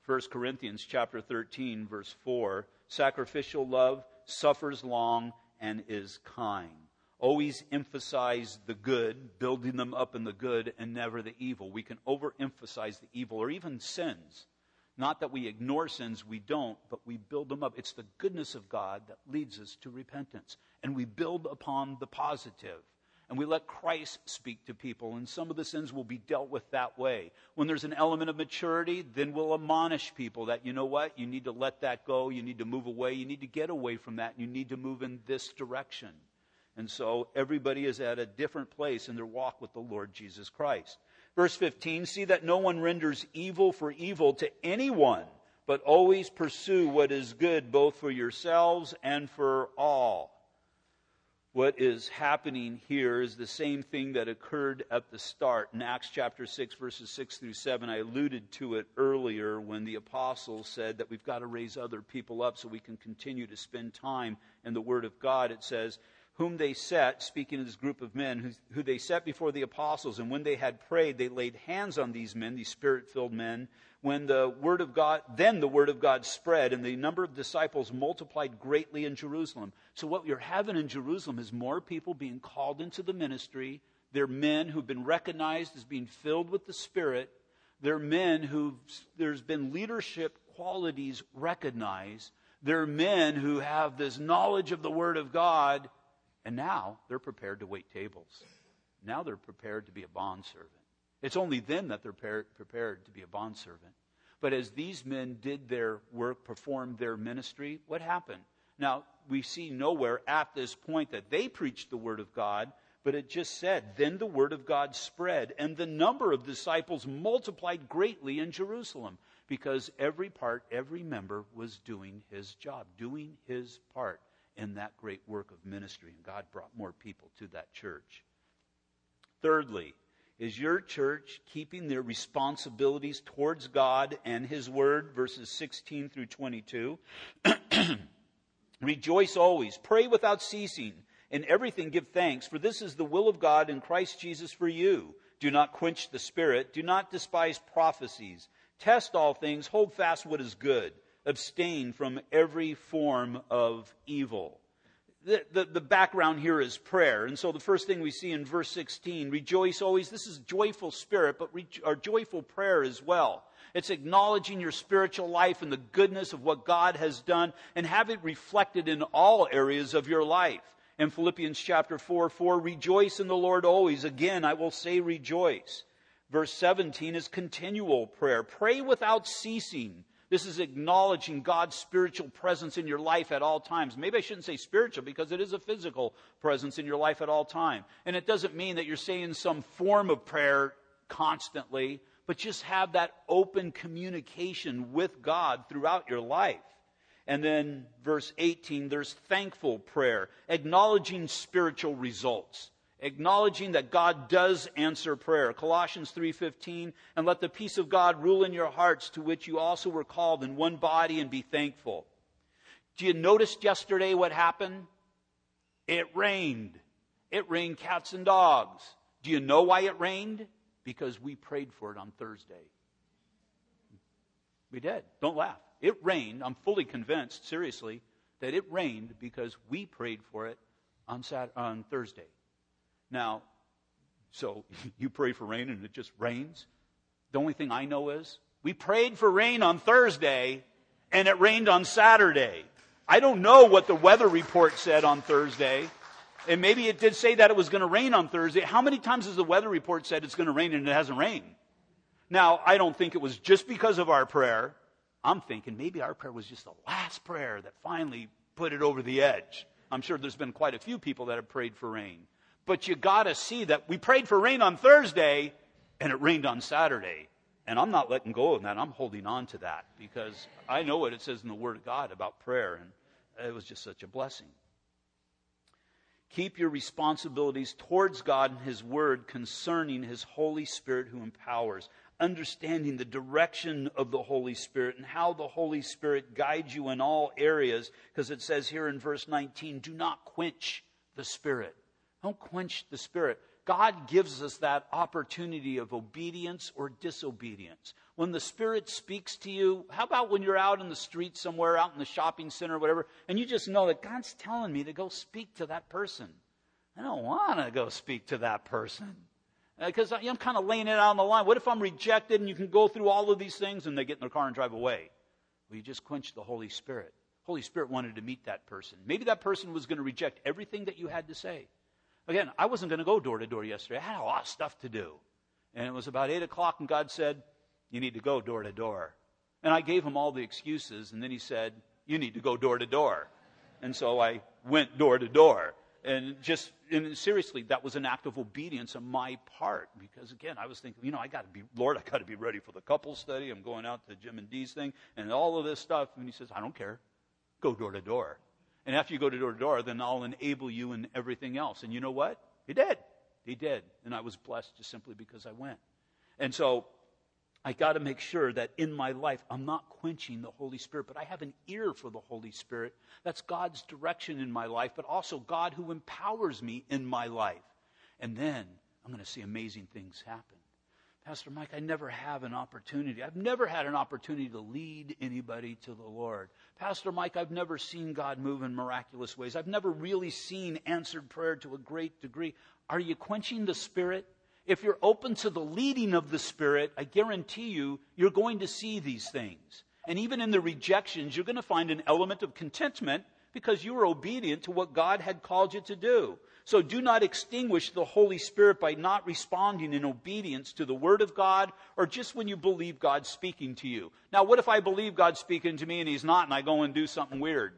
1 Corinthians chapter 13 verse 4 sacrificial love suffers long and is kind always emphasize the good, building them up in the good, and never the evil. We can overemphasize the evil or even sins. Not that we ignore sins, we don't, but we build them up. It's the goodness of God that leads us to repentance. And we build upon the positive. And we let Christ speak to people. And some of the sins will be dealt with that way. When there's an element of maturity, then we'll admonish people that, you know what, you need to let that go. You need to move away. You need to get away from that. You need to move in this direction. And so everybody is at a different place in their walk with the Lord Jesus Christ. Verse 15 See that no one renders evil for evil to anyone, but always pursue what is good both for yourselves and for all. What is happening here is the same thing that occurred at the start in Acts chapter 6, verses 6 through 7. I alluded to it earlier when the apostles said that we've got to raise other people up so we can continue to spend time in the Word of God. It says, whom they set, speaking of this group of men, who, who, they set before the apostles. And when they had prayed, they laid hands on these men, these spirit filled men. When the word of God, then the word of God spread, and the number of disciples multiplied greatly in Jerusalem. So, what you're having in Jerusalem is more people being called into the ministry. They're men who've been recognized as being filled with the Spirit. They're men who there's been leadership qualities recognized. They're men who have this knowledge of the Word of God and now they're prepared to wait tables. Now they're prepared to be a bondservant. It's only then that they're prepared to be a bondservant. But as these men did their work, performed their ministry, what happened? Now, we see nowhere at this point that they preached the word of God, but it just said, then the word of God spread, and the number of disciples multiplied greatly in Jerusalem, because every part, every member was doing his job, doing his part in that great work of ministry. And God brought more people to that church. Thirdly, is your church keeping their responsibilities towards God and His Word? Verses 16 through 22. *clears throat* Rejoice always, pray without ceasing. In everything give thanks, for this is the will of God in Christ Jesus for you. Do not quench the Spirit. Do not despise prophecies. Test all things. Hold fast what is good abstain from every form of evil. The, the, the, background here is prayer. And so the first thing we see in verse 16, rejoice always. This is joyful spirit, but re, our joyful prayer as well. It's acknowledging your spiritual life and the goodness of what God has done and have it reflected in all areas of your life. In Philippians chapter 4, 4, rejoice in the Lord always. Again, I will say rejoice. Verse 17 is continual prayer. Pray without ceasing. This is acknowledging God's spiritual presence in your life at all times. Maybe I shouldn't say spiritual because it is a physical presence in your life at all time. And it doesn't mean that you're saying some form of prayer constantly, but just have that open communication with God throughout your life. And then verse 18, there's thankful prayer, acknowledging spiritual results acknowledging that God does answer prayer. Colossians 3:15, and let the peace of God rule in your hearts to which you also were called in one body and be thankful. Do you notice yesterday what happened? It rained. It rained cats and dogs. Do you know why it rained? Because we prayed for it on Thursday. We did. Don't laugh. It rained. I'm fully convinced, seriously, that it rained because we prayed for it on, Saturday, on Thursday. Now, so *laughs* you pray for rain and it just rains. The only thing I know is we prayed for rain on Thursday and it rained on Saturday. I don't know what the weather report said on Thursday. And maybe it did say that it was going to rain on Thursday. How many times has the weather report said it's going to rain and it hasn't rained? Now, I don't think it was just because of our prayer. I'm thinking maybe our prayer was just the last prayer that finally put it over the edge. I'm sure there's been quite a few people that have prayed for rain. But you got to see that we prayed for rain on Thursday and it rained on Saturday. And I'm not letting go of that. I'm holding on to that because I know what it says in the Word of God about prayer, and it was just such a blessing. Keep your responsibilities towards God and His Word concerning His Holy Spirit who empowers, understanding the direction of the Holy Spirit and how the Holy Spirit guides you in all areas, because it says here in verse 19, do not quench the Spirit. Don't quench the Spirit. God gives us that opportunity of obedience or disobedience. When the Spirit speaks to you, how about when you're out in the street somewhere, out in the shopping center whatever, and you just know that God's telling me to go speak to that person? I don't want to go speak to that person. Because uh, I'm kind of laying it out on the line. What if I'm rejected and you can go through all of these things and they get in their car and drive away? Well, you just quench the Holy Spirit. Holy Spirit wanted to meet that person. Maybe that person was going to reject everything that you had to say. Again, I wasn't going to go door to door yesterday. I had a lot of stuff to do. And it was about 8 o'clock, and God said, You need to go door to door. And I gave him all the excuses, and then he said, You need to go door to door. And so I went door to door. And just, and seriously, that was an act of obedience on my part. Because again, I was thinking, you know, I got to be, Lord, I got to be ready for the couple study. I'm going out to Jim and Dee's thing and all of this stuff. And he says, I don't care. Go door to door. And after you go to door to door, then I'll enable you in everything else. And you know what? He did. He did. And I was blessed just simply because I went. And so I got to make sure that in my life I'm not quenching the Holy Spirit, but I have an ear for the Holy Spirit. That's God's direction in my life, but also God who empowers me in my life. And then I'm going to see amazing things happen. Pastor Mike, I never have an opportunity. I've never had an opportunity to lead anybody to the Lord. Pastor Mike, I've never seen God move in miraculous ways. I've never really seen answered prayer to a great degree. Are you quenching the Spirit? If you're open to the leading of the Spirit, I guarantee you, you're going to see these things. And even in the rejections, you're going to find an element of contentment because you were obedient to what God had called you to do. So do not extinguish the Holy Spirit by not responding in obedience to the Word of God or just when you believe God's speaking to you. Now, what if I believe God's speaking to me and He's not and I go and do something weird?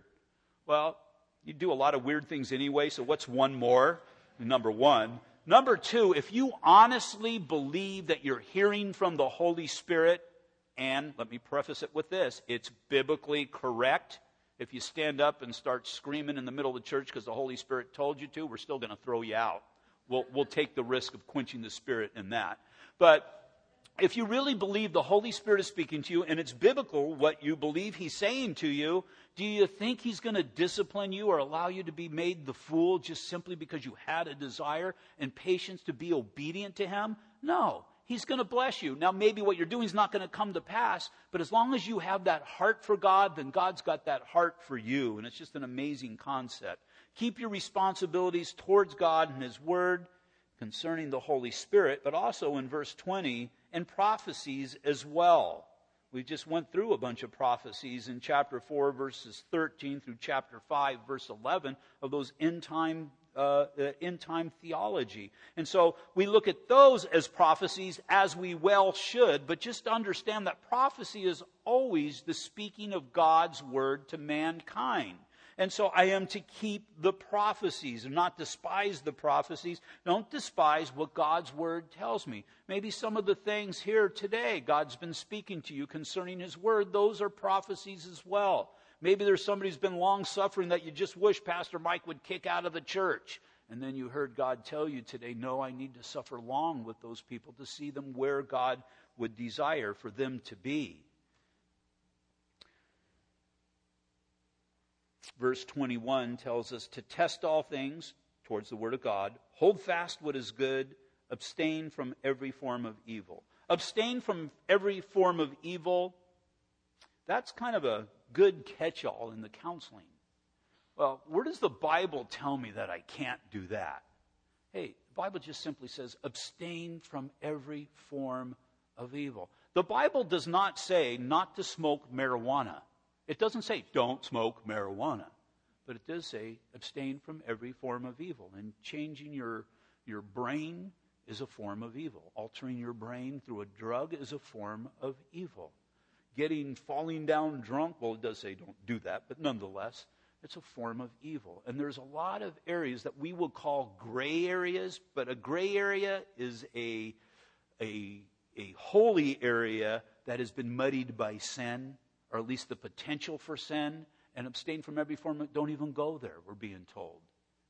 Well, you do a lot of weird things anyway, so what's one more? Number one. Number two, if you honestly believe that you're hearing from the Holy Spirit, and let me preface it with this it's biblically correct if you stand up and start screaming in the middle of the church because the Holy Spirit told you to, we're still going to throw you out. We'll, we'll take the risk of quenching the Spirit in that. But if you really believe the Holy Spirit is speaking to you and it's biblical what you believe He's saying to you, do you think He's going to discipline you or allow you to be made the fool just simply because you had a desire and patience to be obedient to Him? No. He's going to bless you. Now, maybe what you're doing is not going to come to pass, but as long as you have that heart for God, then God's got that heart for you. And it's just an amazing concept. Keep your responsibilities towards God and His Word concerning the Holy Spirit, but also in verse 20, and prophecies as well. We just went through a bunch of prophecies in chapter 4, verses 13 through chapter 5, verse 11, of those end time uh, end time theology. And so we look at those as prophecies as we well should, but just understand that prophecy is always the speaking of God's word to mankind. And so I am to keep the prophecies and not despise the prophecies. Don't despise what God's word tells me. Maybe some of the things here today God's been speaking to you concerning his word, those are prophecies as well. Maybe there's somebody who's been long suffering that you just wish Pastor Mike would kick out of the church. And then you heard God tell you today, no, I need to suffer long with those people to see them where God would desire for them to be. Verse 21 tells us to test all things towards the Word of God, hold fast what is good, abstain from every form of evil. Abstain from every form of evil. That's kind of a good catch all in the counseling. Well, where does the Bible tell me that I can't do that? Hey, the Bible just simply says abstain from every form of evil. The Bible does not say not to smoke marijuana. It doesn't say don't smoke marijuana. But it does say abstain from every form of evil. And changing your, your brain is a form of evil. Altering your brain through a drug is a form of evil getting falling down drunk. Well, it does say don't do that, but nonetheless, it's a form of evil. And there's a lot of areas that we will call gray areas, but a gray area is a, a, a holy area that has been muddied by sin, or at least the potential for sin, and abstain from every form of, don't even go there, we're being told.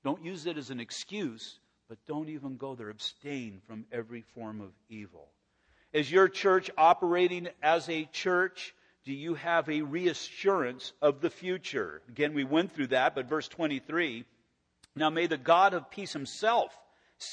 Don't use it as an excuse, but don't even go there. Abstain from every form of evil. Is your church operating as a church? Do you have a reassurance of the future? Again, we went through that, but verse 23 Now may the God of peace himself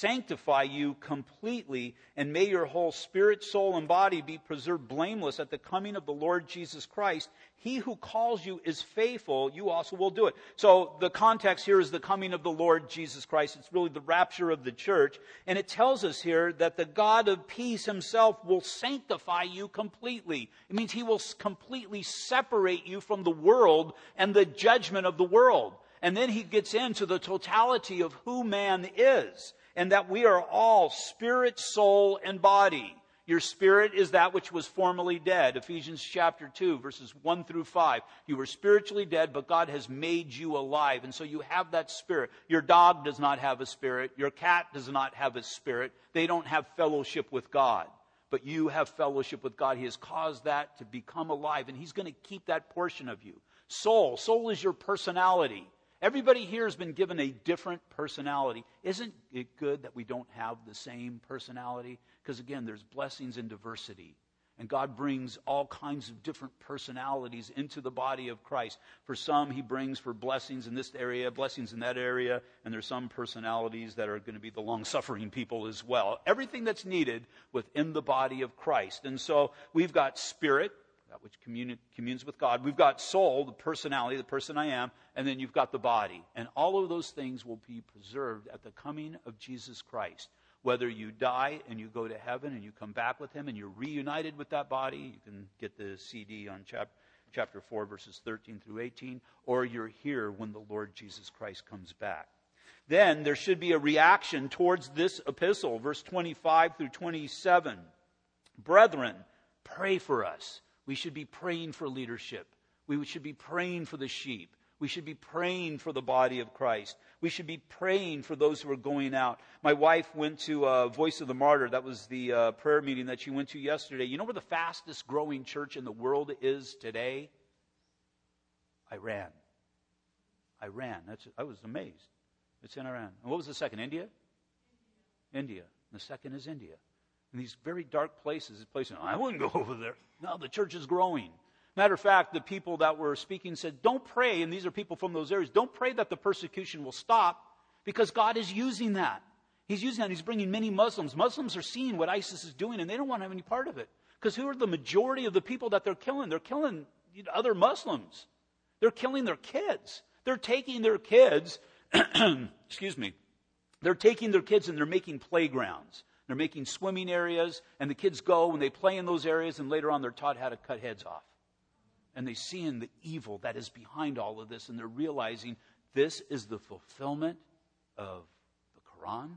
sanctify you completely, and may your whole spirit, soul, and body be preserved blameless at the coming of the Lord Jesus Christ. He who calls you is faithful, you also will do it. So the context here is the coming of the Lord Jesus Christ. It's really the rapture of the church. And it tells us here that the God of peace himself will sanctify you completely. It means he will completely separate you from the world and the judgment of the world. And then he gets into the totality of who man is and that we are all spirit, soul, and body. Your spirit is that which was formerly dead. Ephesians chapter 2, verses 1 through 5. You were spiritually dead, but God has made you alive. And so you have that spirit. Your dog does not have a spirit. Your cat does not have a spirit. They don't have fellowship with God. But you have fellowship with God. He has caused that to become alive, and He's going to keep that portion of you. Soul. Soul is your personality. Everybody here has been given a different personality. Isn't it good that we don't have the same personality? Because again, there's blessings in diversity. And God brings all kinds of different personalities into the body of Christ. For some, He brings for blessings in this area, blessings in that area, and there's some personalities that are going to be the long suffering people as well. Everything that's needed within the body of Christ. And so we've got spirit, that which communi- communes with God. We've got soul, the personality, the person I am, and then you've got the body. And all of those things will be preserved at the coming of Jesus Christ. Whether you die and you go to heaven and you come back with him and you're reunited with that body, you can get the CD on chap- chapter 4, verses 13 through 18, or you're here when the Lord Jesus Christ comes back. Then there should be a reaction towards this epistle, verse 25 through 27. Brethren, pray for us we should be praying for leadership. We should be praying for the sheep. We should be praying for the body of Christ. We should be praying for those who are going out. My wife went to uh, Voice of the Martyr. That was the uh, prayer meeting that she went to yesterday. You know where the fastest growing church in the world is today? Iran. Iran. That's, I was amazed. It's in Iran. And what was the second? India? India. The second is India in these very dark places. Places, I wouldn't go *laughs* over there. No, the church is growing. Matter of fact, the people that were speaking said, Don't pray, and these are people from those areas, don't pray that the persecution will stop because God is using that. He's using that. He's bringing many Muslims. Muslims are seeing what ISIS is doing, and they don't want to have any part of it. Because who are the majority of the people that they're killing? They're killing other Muslims. They're killing their kids. They're taking their kids, *clears throat* excuse me, they're taking their kids and they're making playgrounds. They're making swimming areas, and the kids go and they play in those areas, and later on they're taught how to cut heads off. And they see in the evil that is behind all of this, and they're realizing this is the fulfillment of the Quran.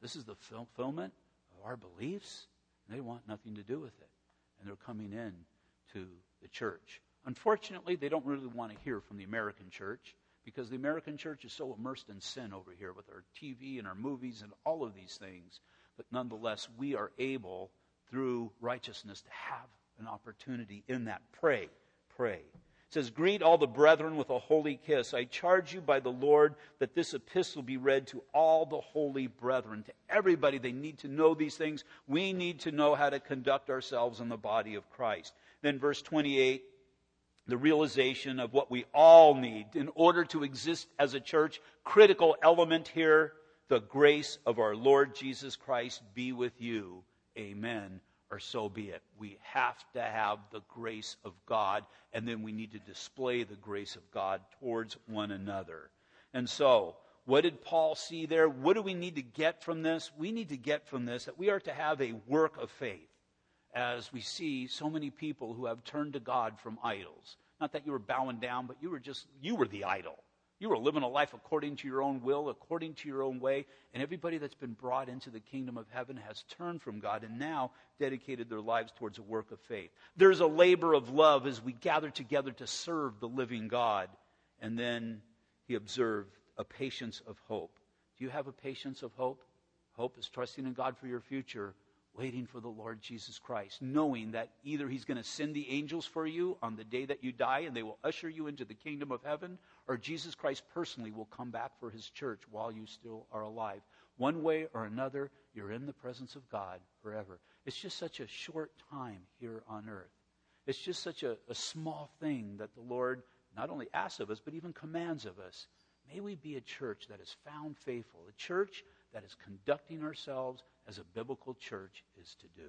This is the fulfillment of our beliefs. And they want nothing to do with it. And they're coming in to the church. Unfortunately, they don't really want to hear from the American church because the American church is so immersed in sin over here with our TV and our movies and all of these things but nonetheless, we are able, through righteousness, to have an opportunity in that. Pray, pray. It says, Greet all the brethren with a holy kiss. I charge you by the Lord that this epistle be read to all the holy brethren, to everybody. They need to know these things. We need to know how to conduct ourselves in the body of Christ. Then, verse 28 the realization of what we all need in order to exist as a church. Critical element here the grace of our Lord Jesus Christ be with you. Amen. Or so be it. We have to have the grace of God, and then we need to display the grace of God towards one another. And so, what did Paul see there? What do we need to get from this? We need to get from this that we are to have a work of faith as we see so many people who have turned to God from idols. Not that you were bowing down, but you were just, you were the idol. You were living a life according to your own will, according to your own way, and everybody that's been brought into the kingdom of heaven has turned from God and now dedicated their lives towards a work of faith. There's a labor of love as we gather together to serve the living God. And then he observed a patience of hope. Do you have a patience of hope? Hope is trusting in God for your future waiting for the Lord Jesus Christ, knowing that either He's going to send the angels for you on the day that you die and they will usher you into the kingdom of heaven, or Jesus Christ personally will come back for His church while you still are alive. One way or another, you're in the presence of God forever. It's just such a short time here on earth. It's just such a, a small thing that the Lord not only asks of us, but even commands of us. May we be a church that is found faithful, a church that is conducting ourselves as a biblical church is to do.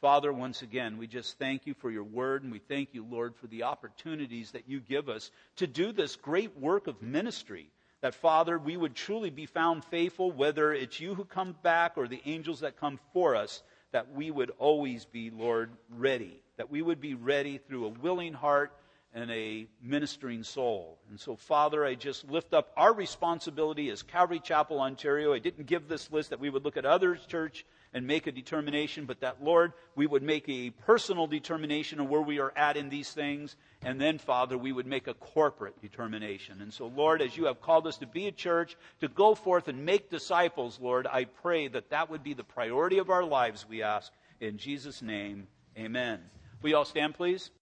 Father, once again, we just thank you for your word, and we thank you, Lord, for the opportunities that you give us to do this great work of ministry. That, Father, we would truly be found faithful, whether it's you who come back or the angels that come for us, that we would always be, Lord, ready. That we would be ready through a willing heart and a ministering soul. And so, Father, I just lift up our responsibility as Calvary Chapel, Ontario. I didn't give this list that we would look at others' church and make a determination, but that, Lord, we would make a personal determination of where we are at in these things. And then, Father, we would make a corporate determination. And so, Lord, as you have called us to be a church, to go forth and make disciples, Lord, I pray that that would be the priority of our lives, we ask. In Jesus' name, amen. We all stand, please?